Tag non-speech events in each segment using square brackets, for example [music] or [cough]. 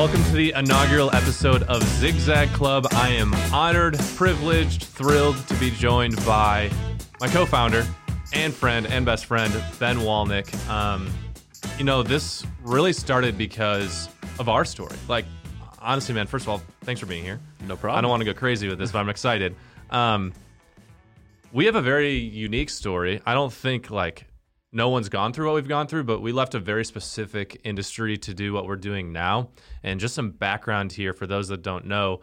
Welcome to the inaugural episode of Zigzag Club. I am honored, privileged, thrilled to be joined by my co founder and friend and best friend, Ben Walnick. Um, you know, this really started because of our story. Like, honestly, man, first of all, thanks for being here. No problem. I don't want to go crazy with this, but I'm excited. Um, we have a very unique story. I don't think like no one's gone through what we've gone through, but we left a very specific industry to do what we're doing now. And just some background here for those that don't know.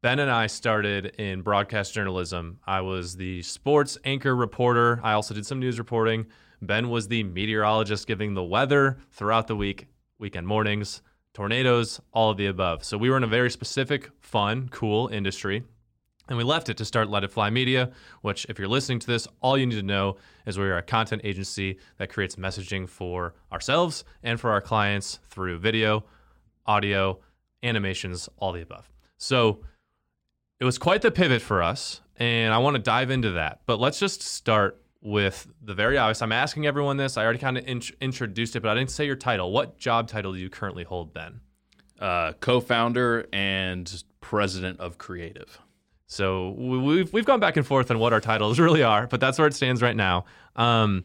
Ben and I started in broadcast journalism. I was the sports anchor reporter. I also did some news reporting. Ben was the meteorologist giving the weather throughout the week, weekend mornings, tornadoes, all of the above. So we were in a very specific, fun, cool industry. And we left it to start Let It Fly Media, which, if you're listening to this, all you need to know is we are a content agency that creates messaging for ourselves and for our clients through video, audio, animations, all the above. So it was quite the pivot for us, and I want to dive into that. But let's just start with the very obvious. I'm asking everyone this. I already kind of in- introduced it, but I didn't say your title. What job title do you currently hold, Ben? Uh, co-founder and president of Creative. So we've we've gone back and forth on what our titles [laughs] really are, but that's where it stands right now. Um,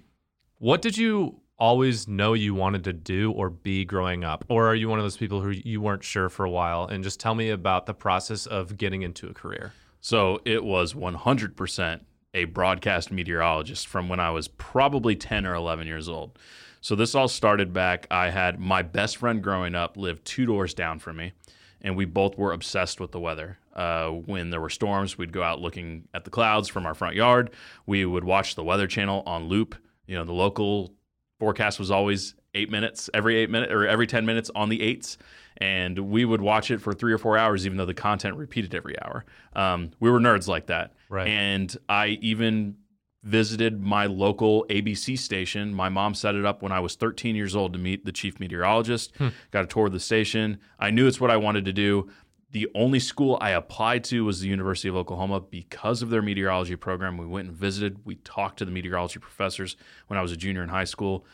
what did you always know you wanted to do or be growing up, or are you one of those people who you weren't sure for a while? And just tell me about the process of getting into a career. So it was 100% a broadcast meteorologist from when I was probably 10 or 11 years old. So this all started back. I had my best friend growing up lived two doors down from me, and we both were obsessed with the weather. Uh, when there were storms, we'd go out looking at the clouds from our front yard. We would watch the Weather Channel on loop. You know, the local forecast was always eight minutes every eight minutes or every 10 minutes on the eights. And we would watch it for three or four hours even though the content repeated every hour. Um, we were nerds like that. Right. and i even visited my local abc station. My mom set it up when i was 13 years old to meet the chief meteorologist. Got a tour of the station. I knew it's what i wanted to do the only school I applied to was the University of Oklahoma because of their meteorology program. We went and visited. We talked to the meteorology professors when I was a junior in high school.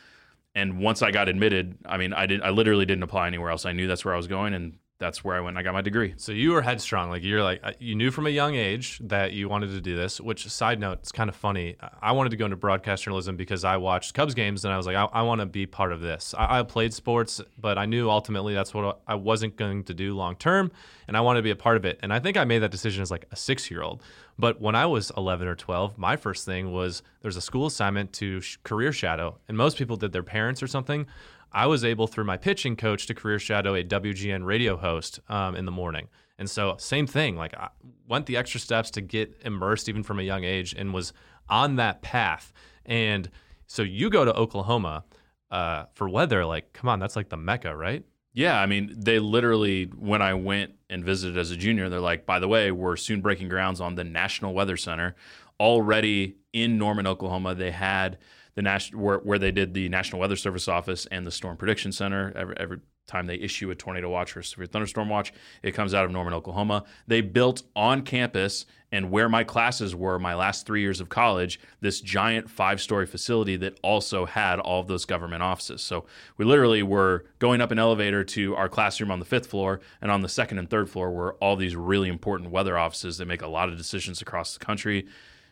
And once I got admitted, I mean, I did I literally didn't apply anywhere else. I knew that's where I was going and that's where I went I got my degree. So you were headstrong. Like you're like uh, you knew from a young age that you wanted to do this. Which side note, it's kind of funny. I wanted to go into broadcast journalism because I watched Cubs games and I was like, I, I want to be part of this. I, I played sports, but I knew ultimately that's what I wasn't going to do long term, and I wanted to be a part of it. And I think I made that decision as like a six year old. But when I was 11 or 12, my first thing was there's a school assignment to sh- career shadow, and most people did their parents or something. I was able through my pitching coach to career shadow a WGN radio host um, in the morning. And so same thing, like I went the extra steps to get immersed even from a young age and was on that path. And so you go to Oklahoma uh, for weather, like come on, that's like the mecca, right? Yeah, I mean, they literally when I went and visited as a junior, they're like, by the way, we're soon breaking grounds on the National Weather Center. Already in Norman, Oklahoma, they had the national where, where they did the National Weather Service office and the Storm Prediction Center. Every, every time they issue a tornado watch or a severe thunderstorm watch, it comes out of Norman, Oklahoma. They built on campus and where my classes were my last three years of college, this giant five story facility that also had all of those government offices. So we literally were going up an elevator to our classroom on the fifth floor, and on the second and third floor were all these really important weather offices that make a lot of decisions across the country.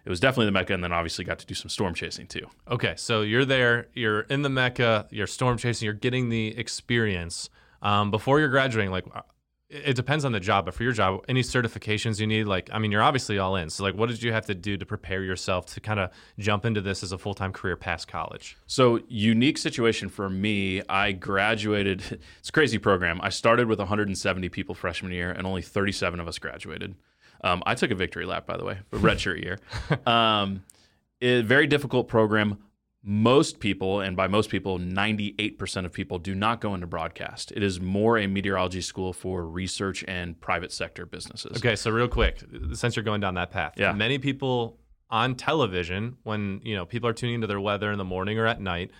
It was definitely the Mecca, and then obviously got to do some storm chasing too. Okay, so you're there, you're in the mecca, you're storm chasing, you're getting the experience. Um, before you're graduating, like it it depends on the job, but for your job, any certifications you need, like I mean, you're obviously all in. So like, what did you have to do to prepare yourself to kind of jump into this as a full time career past college? So unique situation for me. I graduated. [laughs] It's a crazy program. I started with 170 people freshman year, and only 37 of us graduated. Um, I took a victory lap, by the way, a [laughs] redshirt year. Um, a very difficult program. Most people, and by most people, 98% of people do not go into broadcast. It is more a meteorology school for research and private sector businesses. Okay, so real quick, since you're going down that path, Yeah. many people on television, when you know people are tuning into their weather in the morning or at night,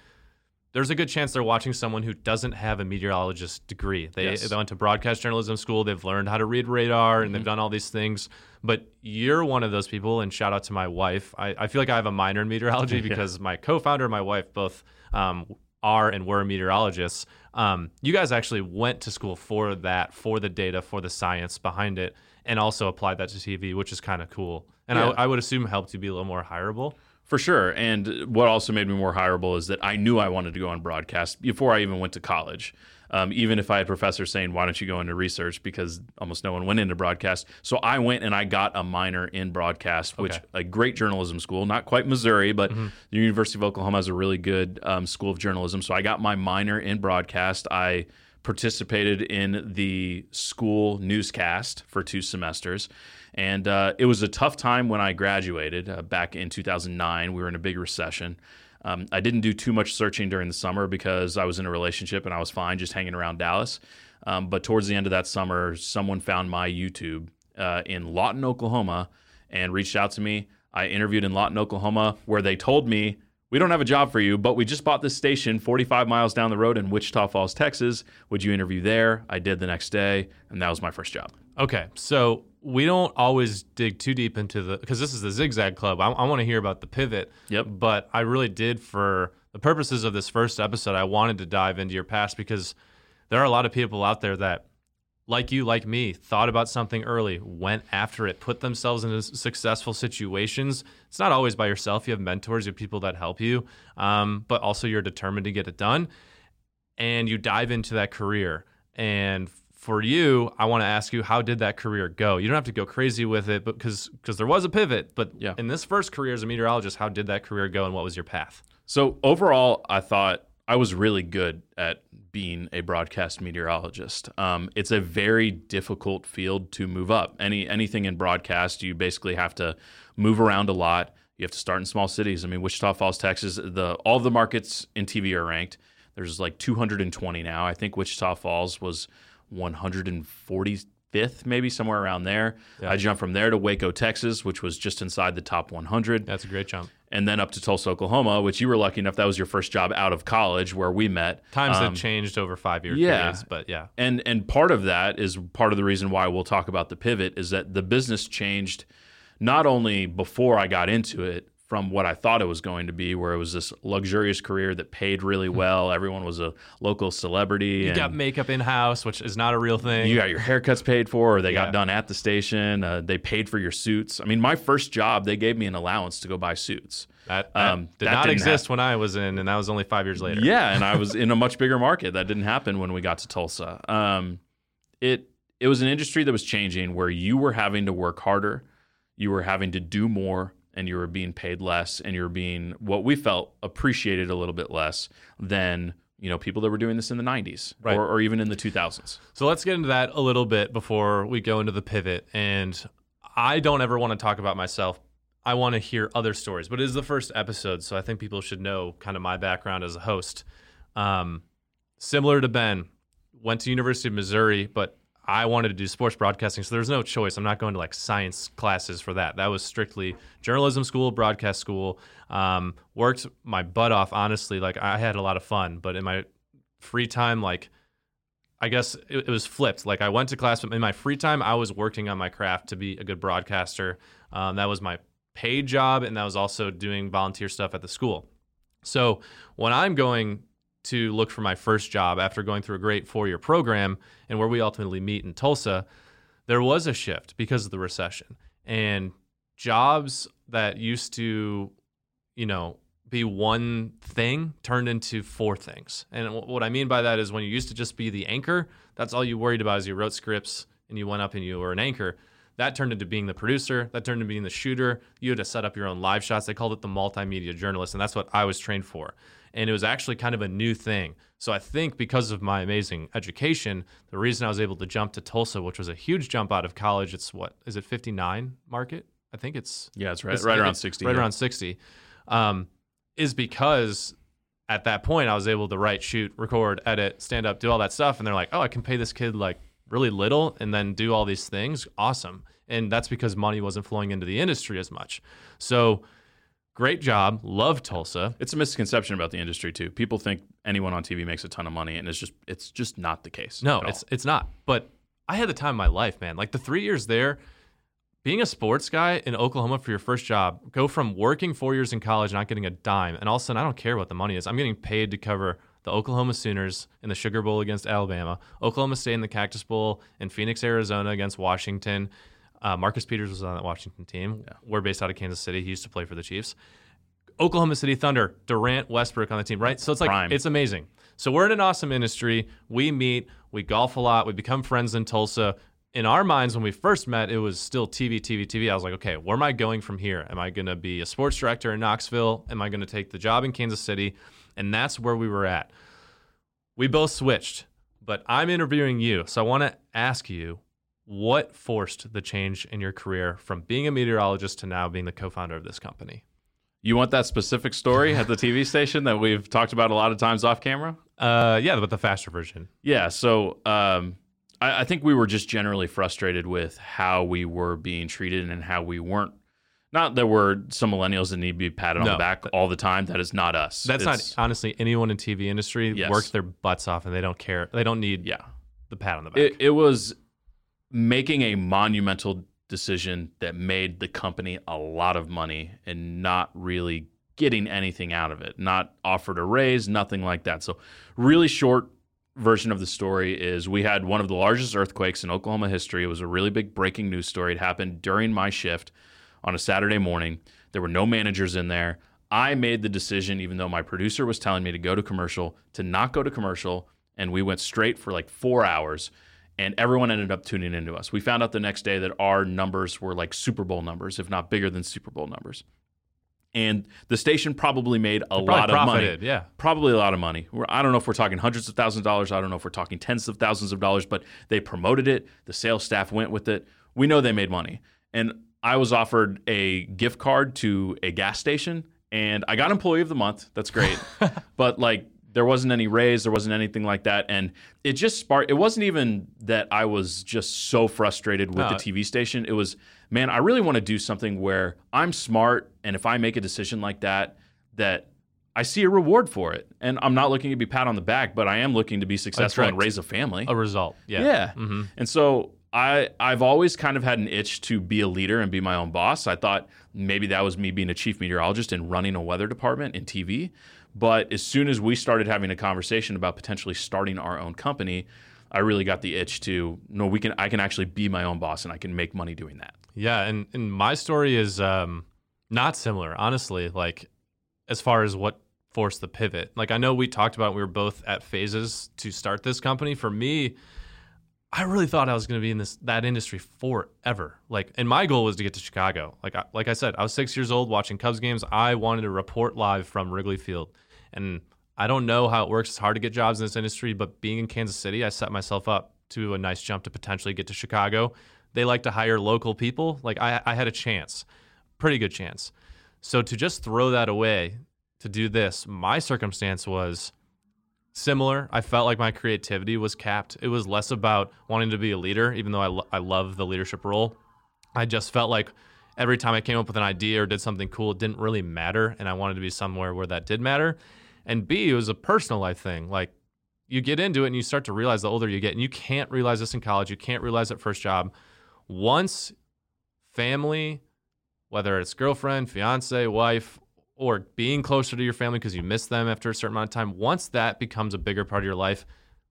there's a good chance they're watching someone who doesn't have a meteorologist degree. They, Yes. they went to broadcast journalism school, they've learned how to read radar, and they've done all these things. But you're one of those people, and shout out to my wife. I, I feel like I have a minor in meteorology [laughs] because my co-founder and my wife both um, are and were meteorologists. Um, you guys actually went to school for that, for the data, for the science behind it, and also applied that to TV, which is kind of cool. And Yeah. I, I would assume helped you be a little more hireable. For sure. And what also made me more hireable is that I knew I wanted to go on broadcast before I even went to college. Um, even if I had professors saying, why don't you go into research? Because almost no one went into broadcast. So I went and I got a minor in broadcast, which Okay. a great journalism school, not quite Missouri, but the University of Oklahoma has a really good um, school of journalism. So I got my minor in broadcast. I participated in the school newscast for two semesters. And uh, it was a tough time when I graduated uh, back in 2009. We were in a big recession. Um, I didn't do too much searching during the summer because I was in a relationship and I was fine just hanging around Dallas. Um, but towards the end of that summer, someone found my YouTube uh, in Lawton, Oklahoma, and reached out to me. I interviewed in Lawton, Oklahoma, where they told me, We don't have a job for you, but we just bought this station 45 miles down the road in Wichita Falls, Texas. Would you interview there? I did the next day, and that was my first job. Okay, so we don't always dig too deep into the because this is the zigzag club. I, I want to hear about the pivot. Yep. But I really did for the purposes of this first episode. I wanted to dive into your past because there are a lot of people out there that, like you, like me, thought about something early, went after it, put themselves in successful situations. It's not always by yourself. You have mentors, you have people that help you, um, but also you're determined to get it done and you dive into that career. And for you, I want to ask you, how did that career go? You don't have to go crazy with it, but because because there was a pivot. But Yeah. in this first career as a meteorologist, how did that career go, and what was your path? So overall, I thought I was really good at being a broadcast meteorologist. Um, it's a very difficult field to move up. Any anything in broadcast, you basically have to move around a lot. You have to start in small cities. I mean, Wichita Falls, Texas. The all the markets in TV are ranked. There's like 220 now. I think Wichita Falls was 145th, maybe somewhere around there. Yeah. I jumped from there to Waco, Texas, which was just inside the top 100 That's a great jump. and then up to Tulsa, Oklahoma, which you were lucky enough that was your first job out of college where we met. Times Um, have changed over five year yeah. periods, but yeah, and and part of that is part of the reason why we'll talk about the pivot is that the business changed not only before I got into it from what I thought it was going to be, where it was this luxurious career that paid really well. Everyone was a local celebrity. Hmm. you got makeup in house, which is not a real thing. you got your haircuts paid for, or they Yeah. got done at the station. Uh, they paid for your suits. I mean, my first job, they gave me an allowance to go buy suits. that, that um, did that not exist when I was in, and that was only five years later. Yeah, and I was [laughs] in a much bigger market. That didn't happen when we got to Tulsa. Um, it it was an industry that was changing where you were having to work harder, you were having to do more, and you were being paid less, and you were being what we felt appreciated a little bit less than you know people that were doing this in the 90s Right. or, or even in the 2000s. So let's get into that a little bit before we go into the pivot. And I don't ever want to talk about myself. I want to hear other stories, but it is the first episode, so I think people should know kind of my background as a host. Um, similar to Ben, went to University of Missouri, but I wanted to do sports broadcasting, so there's no choice. I'm not going to like science classes for that. That was strictly journalism school, broadcast school. Um, worked my butt off, honestly. Like I had a lot of fun, but in my free time, like I guess it, it was flipped. Like I went to class, but in my free time, I was working on my craft to be a good broadcaster. Um, that was my paid job, and that was also doing volunteer stuff at the school. So when I'm going to look for my first job after going through a great four year program and where we ultimately meet in Tulsa, there was a shift because of the recession. And jobs that used to, you know, be one thing turned into four things. And what I mean by that is when you used to just be the anchor, that's all you worried about is you wrote scripts and you went up and you were an anchor. That turned into being the producer. That turned into being the shooter. You had to set up your own live shots. They called it the multimedia journalist, and that's what I was trained for. And it was actually kind of a new thing. So I think because of my amazing education, the reason I was able to jump to Tulsa, which was a huge jump out of college, it's what is it 59 market? I think it's Yeah, it's right, it's- right around 60. Right yeah. around 60. Um, is because at that point I was able to write, shoot, record, edit, stand up, do all that stuff. And they're like, oh, I can pay this kid like really little and then do all these things. Awesome. And that's because money wasn't flowing into the industry as much. So great job. Love Tulsa. It's a misconception about the industry too. People think anyone on TV makes a ton of money, and it's just it's just not the case. No, it's it's not. But I had the time of my life, man. Like the three years there, being a sports guy in Oklahoma for your first job, go from working four years in college, not getting a dime, and all of a sudden I don't care what the money is. I'm getting paid to cover the Oklahoma Sooners in the Sugar Bowl against Alabama, Oklahoma State in the Cactus Bowl in Phoenix, Arizona against Washington. Uh, Marcus Peters was on that Washington team. We're based out of Kansas City. He used to play for the Chiefs. Oklahoma City Thunder, Durant, Westbrook on the team, right? So it's like Prime. it's amazing. So we're in an awesome industry. We meet, we golf a lot, we become friends in Tulsa. In our minds, when we first met, it was still TV, TV, TV. I was like, okay, where am I going from here? Am I going to be a sports director in Knoxville? Am I going to take the job in Kansas City? And that's where we were at. We both switched, but I'm interviewing you. So I want to ask you what forced the change in your career from being a meteorologist to now being the co founder of this company? You want that specific story at the TV [laughs] station that we've talked about a lot of times off camera? Uh, yeah, but the faster version. Yeah. So um, I, I think we were just generally frustrated with how we were being treated and how we weren't. Not that we're some millennials that need to be patted on the back all the time. That is not us. That's It's- not honestly anyone in TV industry Yes. works their butts off and they don't care. They don't need Yeah. the pat on the back. It, it was making a monumental decision that made the company a lot of money and not really getting anything out of it. Not offered a raise, nothing like that. So, really short version of the story is we had one of the largest earthquakes in Oklahoma history. It was a really big breaking news story. It happened during my shift on a Saturday morning. There were no managers in there. I made the decision, even though my producer was telling me to go to commercial, to not go to commercial. And we went straight for like four hours. And everyone ended up tuning into us. We found out the next day that our numbers were like Super Bowl numbers, if not bigger than Super Bowl numbers. And the station probably made a Probably lot of money yeah. probably a lot of money. We're, I don't know if we're talking hundreds of thousands of dollars. I don't know if we're talking tens of thousands of dollars, but they promoted it. The sales staff went with it. We know they made money. And I was offered a gift card to a gas station and I got employee of the month. That's great. [laughs] but like there wasn't any raise, there wasn't anything like that. And it just sparked, it wasn't even that I was just so frustrated with No. the TV station. It was, man, I really want to do something where I'm smart. And if I make a decision like that, that I see a reward for it. And I'm not looking to be pat on the back, but I am looking to be successful and raise a family. a result. Yeah. Yeah. Mm-hmm. And so I I've always kind of had an itch to be a leader and be my own boss. I thought maybe that was me being a chief meteorologist and running a weather department in TV. But as soon as we started having a conversation about potentially starting our own company, I really got the itch to no, we can I can actually be my own boss and I can make money doing that. Yeah, and, and my story is um, not similar, honestly. Like as far as what forced the pivot. Like I know we talked about we were both at phases to start this company. For me, I really thought I was going to be in this that industry forever. Like, and my goal was to get to Chicago. Like, I, like I said, I was six years old watching Cubs games. I wanted to report live from Wrigley Field, and I don't know how it works. It's hard to get jobs in this industry, but being in Kansas City, I set myself up to a nice jump to potentially get to Chicago. They like to hire local people. Like, I, I had a chance, pretty good chance. So to just throw that away to do this, my circumstance was similar. I felt like my creativity was capped. It was less about wanting to be a leader, even though I, lo- I love the leadership role. I just felt like every time I came up with an idea or did something cool, it didn't really matter. And I wanted to be somewhere where that did matter. And B, it was a personal life thing. Like you get into it and you start to realize the older you get, and you can't realize this in college, you can't realize it first job. Once family, whether it's girlfriend, fiance, wife, or being closer to your family because you miss them after a certain amount of time, once that becomes a bigger part of your life,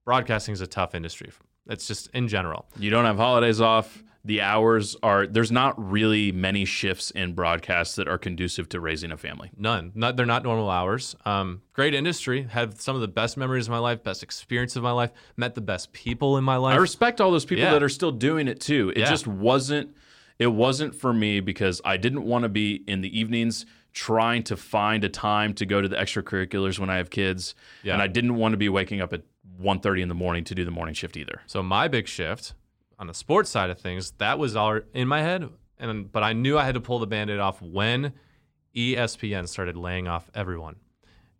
broadcasting is a tough industry. It's just in general. You don't have holidays off. The hours are there's not really many shifts in broadcasts that are conducive to raising a family. None. Not, they're not normal hours. Um, great industry. Had some of the best memories of my life, best experience of my life. Met the best people in my life. I respect all those people Yeah. that are still doing it too. It Yeah. just wasn't it wasn't for me because I didn't want to be in the evenings trying to find a time to go to the extracurriculars when I have kids. Yeah. And I didn't want to be waking up at 1.30 in the morning to do the morning shift either. So my big shift on the sports side of things, that was all in my head, and but I knew I had to pull the band-aid off when ESPN started laying off everyone.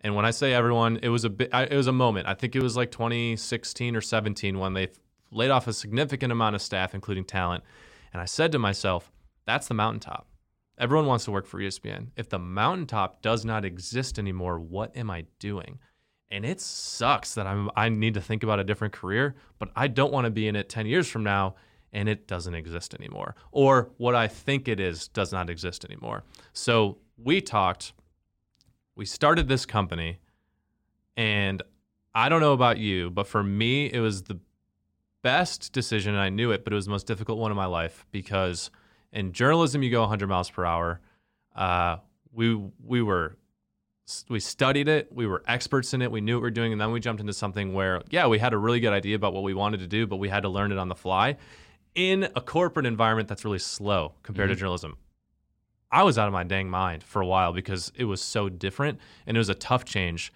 And when I say everyone, it was a bit, it was a moment. I think it was like 2016 or 17 when they laid off a significant amount of staff, including talent. And I said to myself, "That's the mountaintop. Everyone wants to work for ESPN. If the mountaintop does not exist anymore, what am I doing?" and it sucks that I'm I need to think about a different career, but I don't want to be in it 10 years from now and it doesn't exist anymore or what I think it is does not exist anymore. So we talked we started this company and I don't know about you, but for me, it was the best decision. And I knew it, but it was the most difficult one of my life because in journalism, you go 100 miles per hour. Uh, we we were we studied it, we were experts in it, we knew what we were doing, and then we jumped into something where, yeah, we had a really good idea about what we wanted to do, but we had to learn it on the fly in a corporate environment that's really slow compared Mhm. to journalism. I was out of my dang mind for a while because it was so different and it was a tough change.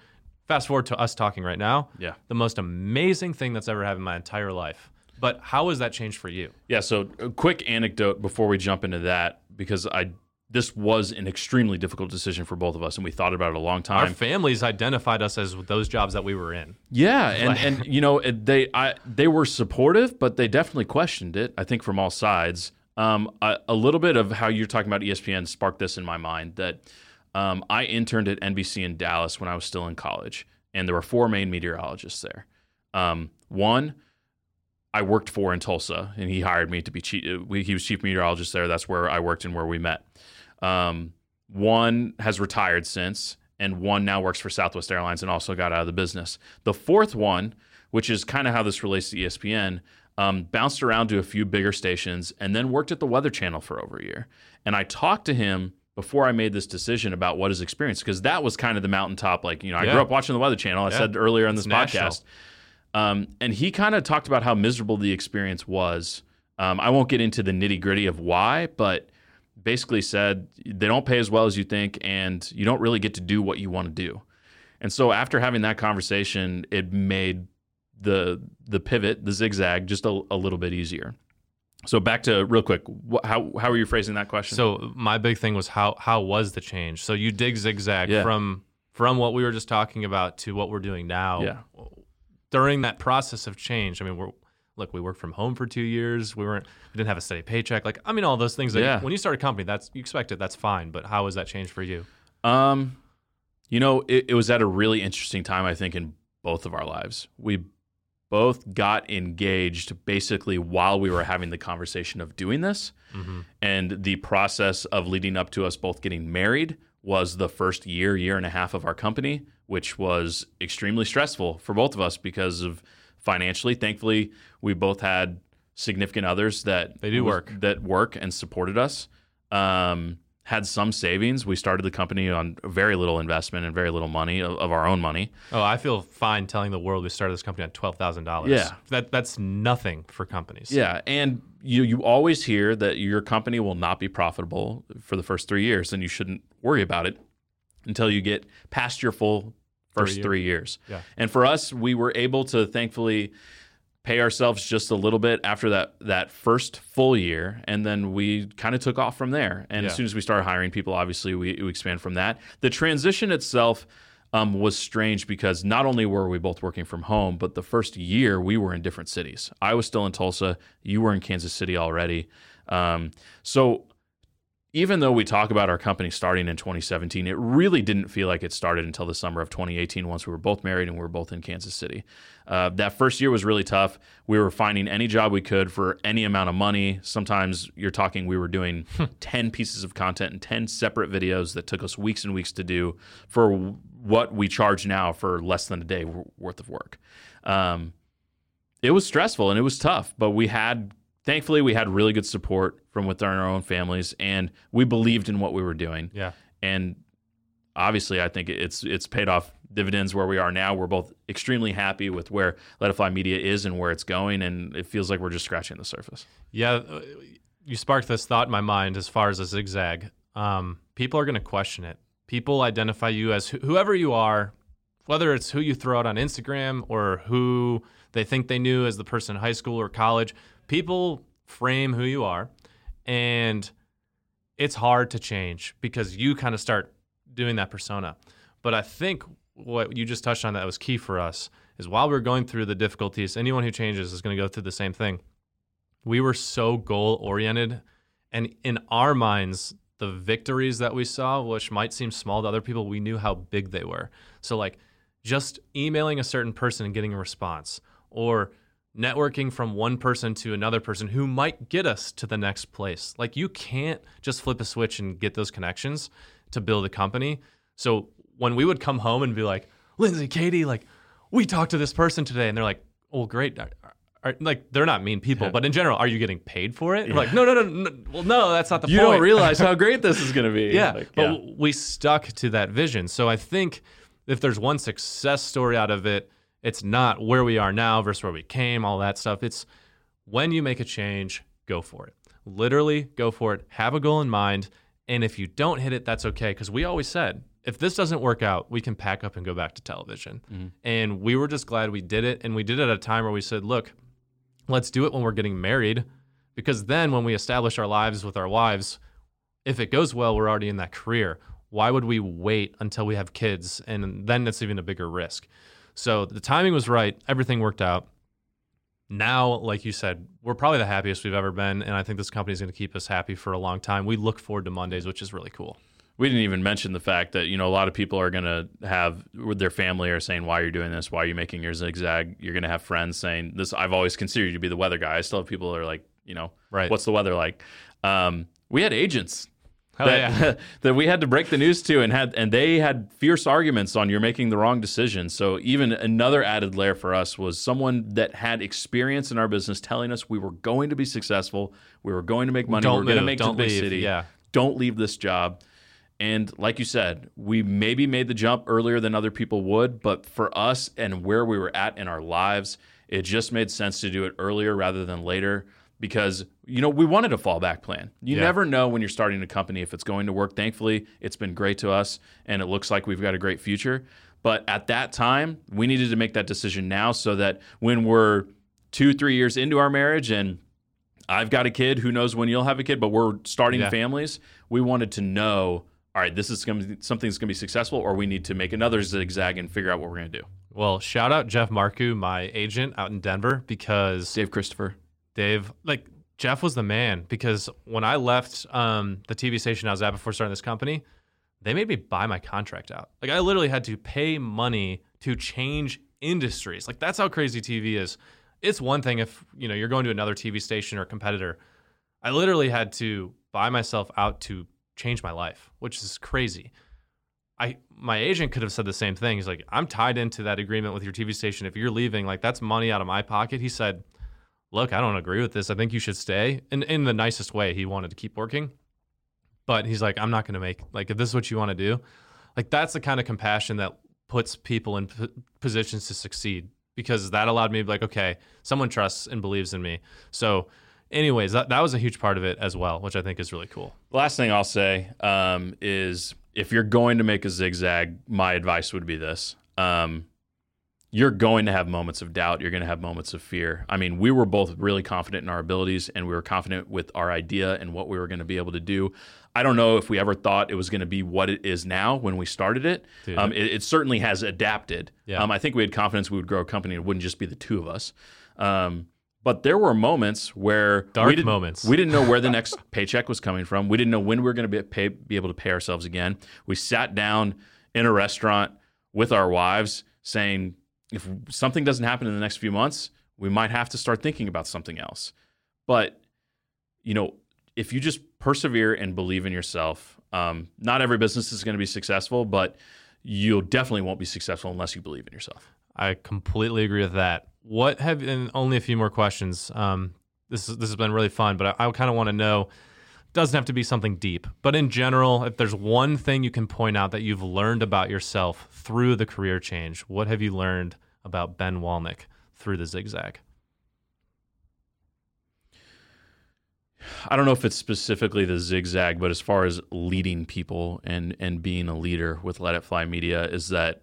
Fast forward to us talking right now, Yeah. the most amazing thing that's ever happened in my entire life. But how has that changed for you? Yeah. So, a quick anecdote before we jump into that, because I this was an extremely difficult decision for both of us, and we thought about it a long time. Our families identified us as those jobs that we were in. Yeah, and and you know they I they were supportive, but they definitely questioned it. I think from all sides. Um, a, a little bit of how you're talking about ESPN sparked this in my mind that um, I interned at NBC in Dallas when I was still in college, and there were four main meteorologists there. Um, one I worked for in Tulsa, and he hired me to be chief. He was chief meteorologist there. That's where I worked and where we met. Um, one has retired since, and one now works for Southwest Airlines and also got out of the business. The fourth one, which is kind of how this relates to ESPN, um, bounced around to a few bigger stations and then worked at the Weather Channel for over a year. And I talked to him before I made this decision about what his experience, because that was kind of the mountaintop. Like, you know, I Yeah. grew up watching the Weather Channel. I Yeah. said earlier in It's this national. Um, and he kind of talked about how miserable the experience was. Um, I won't get into the nitty gritty of why, but basically said they don't pay as well as you think, and you don't really get to do what you want to do. And so after having that conversation, it made the the pivot, the zigzag, just a, a little bit easier. So back to real quick, wh- how how are you phrasing that question? So my big thing was how how was the change? So you dig zigzag Yeah. from from what we were just talking about to what we're doing now. Yeah. During that process of change, I mean, we're look, we worked from home for two years. We weren't we didn't have a steady paycheck. Like I mean, all those things. That Yeah. when you start a company, that's you expect it. That's fine. But how has that changed for you? Um, you know, it, it was at a really interesting time, I think, in both of our lives. We both got engaged basically while we were having the conversation of doing this. Mm-hmm. And the process of leading up to us both getting married was the first year, year and a half of our company, which was extremely stressful for both of us because of financially. Thankfully, we both had significant others that They do work. that work and supported us. Um, had some savings. We started the company on very little investment and very little money of, of our own money. Oh, I feel fine telling the world we started this company on twelve thousand dollars. Yeah. that that's nothing for companies. Yeah, and you you always hear that your company will not be profitable for the first three years, and you shouldn't worry about it until you get past your full first Three three years. Yeah. And for us, we were able to thankfully pay ourselves just a little bit after that that first full year, and then we kind of took off from there. And as soon as we started hiring people, obviously we, we expand from that. The transition itself. Um, was strange because not only were we both working from home, but the first year we were in different cities. I was still in Tulsa, you were in Kansas City already. Um, so even though we talk about our company starting in 2017, it really didn't feel like it started until the summer of 2018 once we were both married and we were both in Kansas City. Uh, that first year was really tough. We were finding any job we could for any amount of money. Sometimes you're talking, we were doing [laughs] 10 pieces of content and 10 separate videos that took us weeks and weeks to do for what we charge now for less than a day worth of work. Um, it was stressful and it was tough, but we had thankfully we had really good support from within our own families and we believed in what we were doing. yeah. And obviously I think it's it's paid off dividends where we are now. We're both extremely happy with where Let It Fly Media is and where it's going and it feels like we're just scratching the surface. Yeah, uh, you sparked this thought in my mind as far as a zigzag. Um, people are going to question it. People identify you as wh- whoever you are, whether it's who you throw out on Instagram or who they think they knew as the person in high school or college. People frame who you are, and it's hard to change because you kind of start doing that persona. But I think what you just touched on that was key for us is while we're going through the difficulties, anyone who changes is going to go through the same thing we were so goal oriented and in our minds the victories that we saw which might seem small to other people we knew how big they were so like just emailing a certain person and getting a response or networking from one person to another person who might get us to the next place like you can't just flip a switch and get those connections to build a company so when we would come home and be like lindsay katie like we talked to this person today, and they're like, "Well, great." Are, like they're not mean people, but in general, are you getting paid for it? We're like, no, no, no, no. Well, no, that's not the You point. don't realize how [laughs] great this is going to be. Yeah, Like, but yeah. we stuck to that vision. So I think if there's one success story out of it, it's not where we are now versus where we came, all that stuff. It's when you make a change, go for it. Literally, go for it. Have a goal in mind. And if you don't hit it, that's okay. Because we always said, if this doesn't work out, we can pack up and go back to television. Mm-hmm. And we were just glad we did it. And we did it at a time where we said, look, let's do it when we're getting married. Because then when we establish our lives with our wives, if it goes well, we're already in that career. Why would we wait until we have kids? And then it's even a bigger risk. So the timing was right. Everything worked out. Now, like you said, we're probably the happiest we've ever been. And I think this company is going to keep us happy for a long time. We look forward to Mondays, which is really cool. We didn't even mention the fact that you know a lot of people are going to have with their family are saying why are you're doing this, why are you making your zigzag. You're going to have friends saying this. I've always considered you to be the weather guy. I still have people that are like, you know, Right. what's the weather like? Um, we had agents Hell that, yeah. [laughs] that we had to break the news to, and had and they had fierce arguments on you're making the wrong decision. So even another added layer for us was someone that had experience in our business telling us we were going to be successful, we were going to make money, Don't we were going to make don't the big leave, city. yeah. Don't leave this job. And like you said, we maybe made the jump earlier than other people would, but for us and where we were at in our lives, it just made sense to do it earlier rather than later because you know we wanted a fallback plan. You Yeah. never know when you're starting a company if it's going to work. Thankfully, it's been great to us and it looks like we've got a great future. But at that time, we needed to make that decision now so that when we're 2 3 years into our marriage and I've got a kid. Who knows when you'll have a kid? But we're starting Yeah. families. We wanted to know. All right, this is going to be something that's going to be successful, or we need to make another zigzag and figure out what we're going to do. Well, shout out Jeff Marku, my agent out in Denver, because Dave Christopher. Dave, like Jeff was the man because when I left um, the TV station I was at before starting this company, they made me buy my contract out. Like I literally had to pay money to change industries. Like that's how crazy TV is. It's one thing if you know you're going to another TV station or competitor. I literally had to buy myself out to change my life, which is crazy. I my agent could have said the same thing. He's like, I'm tied into that agreement with your TV station. If you're leaving, like that's money out of my pocket. He said, Look, I don't agree with this. I think you should stay. And in the nicest way, he wanted to keep working. But he's like, I'm not going to make like if this is what you want to do, like that's the kind of compassion that puts people in p- positions to succeed because that allowed me to be like, okay, someone trusts and believes in me. So, anyways, that, that was a huge part of it as well, which I think is really cool. Last thing I'll say um, is if you're going to make a zigzag, my advice would be this. Um, you're going to have moments of doubt. You're going to have moments of fear. I mean, we were both really confident in our abilities and we were confident with our idea and what we were going to be able to do. I don't know if we ever thought it was going to be what it is now when we started it. Um, it, it certainly has adapted. Yeah. Um, I think we had confidence we would grow a company. It wouldn't just be the two of us. Um, but there were moments where Dark we didn't- moments. We didn't know where the [laughs] next paycheck was coming from. We didn't know when we were going to be, pay, be able to pay ourselves again. We sat down in a restaurant with our wives saying, if something doesn't happen in the next few months, we might have to start thinking about something else. But, you know, if you just persevere and believe in yourself, um, not every business is going to be successful, but you definitely won't be successful unless you believe in yourself. I completely agree with that. What have and only a few more questions. Um, this is, this has been really fun, but I, I kind of want to know. Doesn't have to be something deep, but in general, if there's one thing you can point out that you've learned about yourself through the career change, what have you learned about Ben Walnick through the zigzag? I don't know if it's specifically the zigzag, but as far as leading people and and being a leader with Let It Fly Media, is that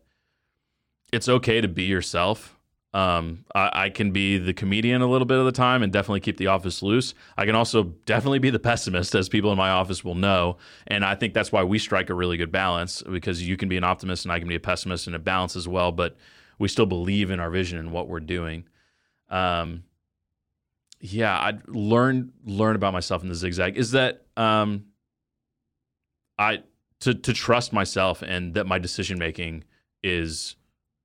it's okay to be yourself. Um, I, I can be the comedian a little bit of the time and definitely keep the office loose. I can also definitely be the [laughs] pessimist, as people in my office will know. And I think that's why we strike a really good balance because you can be an optimist and I can be a pessimist and a balance as well. But we still believe in our vision and what we're doing. Um, yeah, I learn learn about myself in the zigzag is that um, I to to trust myself and that my decision making is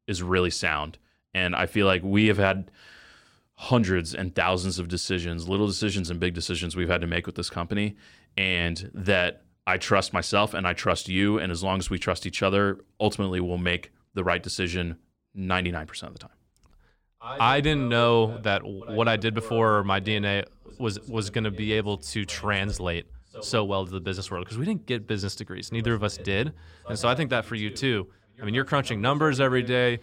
is really sound. And I feel like we have had hundreds and thousands of decisions, little decisions and big decisions we've had to make with this company, and that I trust myself and I trust you. And as long as we trust each other, ultimately we'll make the right decision 99% of the time. I didn't know that what I did before my DNA was was going to be able to translate so well to the business world because we didn't get business degrees. Neither of us did, and so I think that for you too. I mean, you're crunching numbers every day.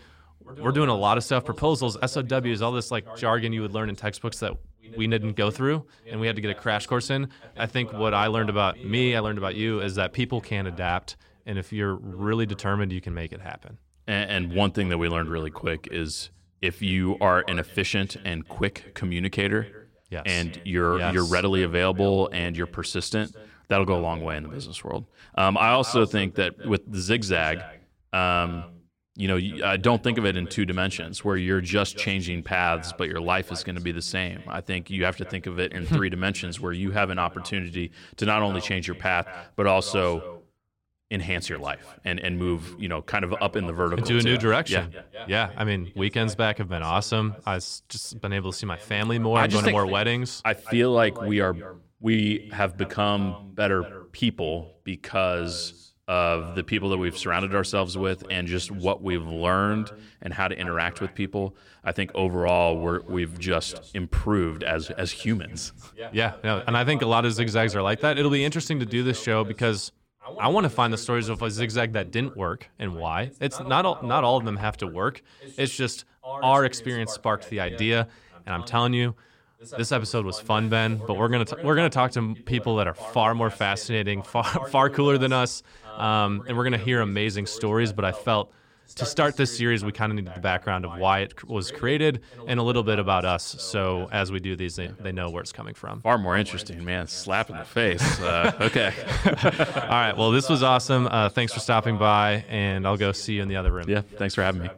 We're doing a lot of stuff, proposals, SOWs, all this like jargon you would learn in textbooks that we didn't go through, and we had to get a crash course in. I think what I learned about me, I learned about you, is that people can adapt, and if you're really determined, you can make it happen. And, and one thing that we learned really quick is if you are an efficient and quick communicator, Yes. and you're Yes. you're readily available and you're persistent, that'll go a long way in the business world. Um, I also think that with the zigzag, um, you know, I don't think of it in two dimensions where you're just changing paths, but your life is going to be the same. I think you have to think of it in three [laughs] dimensions where you have an opportunity to not only change your path, but also enhance your life and, and move, you know, kind of up in the vertical. to a new direction. Yeah. Yeah. I mean, weekends back have been awesome. I've just been able to see my family more. I'm going to more weddings. I feel like we are we have become better people because of the people that we've surrounded ourselves with and just what we've learned and how to interact with people. I think overall we're we've just improved as as humans. Yeah, no, and I think a lot of zigzags are like that. It'll be interesting to do this show because I want to find the stories of a zigzag that didn't work and why. It's not all, not all of them have to work. It's just our experience sparked the idea, and I'm telling you, this episode was fun, Ben. But we're gonna we're gonna talk to people that are far more fascinating, far far cooler than us, um, and we're gonna hear amazing stories. But I felt. To start this series, we kind of needed the background of why it was created and a little bit about us. So as we do these, they, they know where it's coming from. Far more interesting, man. Slap in the face. Uh, okay. [laughs] All right. Well, this was awesome. Uh, thanks for stopping by, and I'll go see you in the other room. Yeah. Thanks for having me.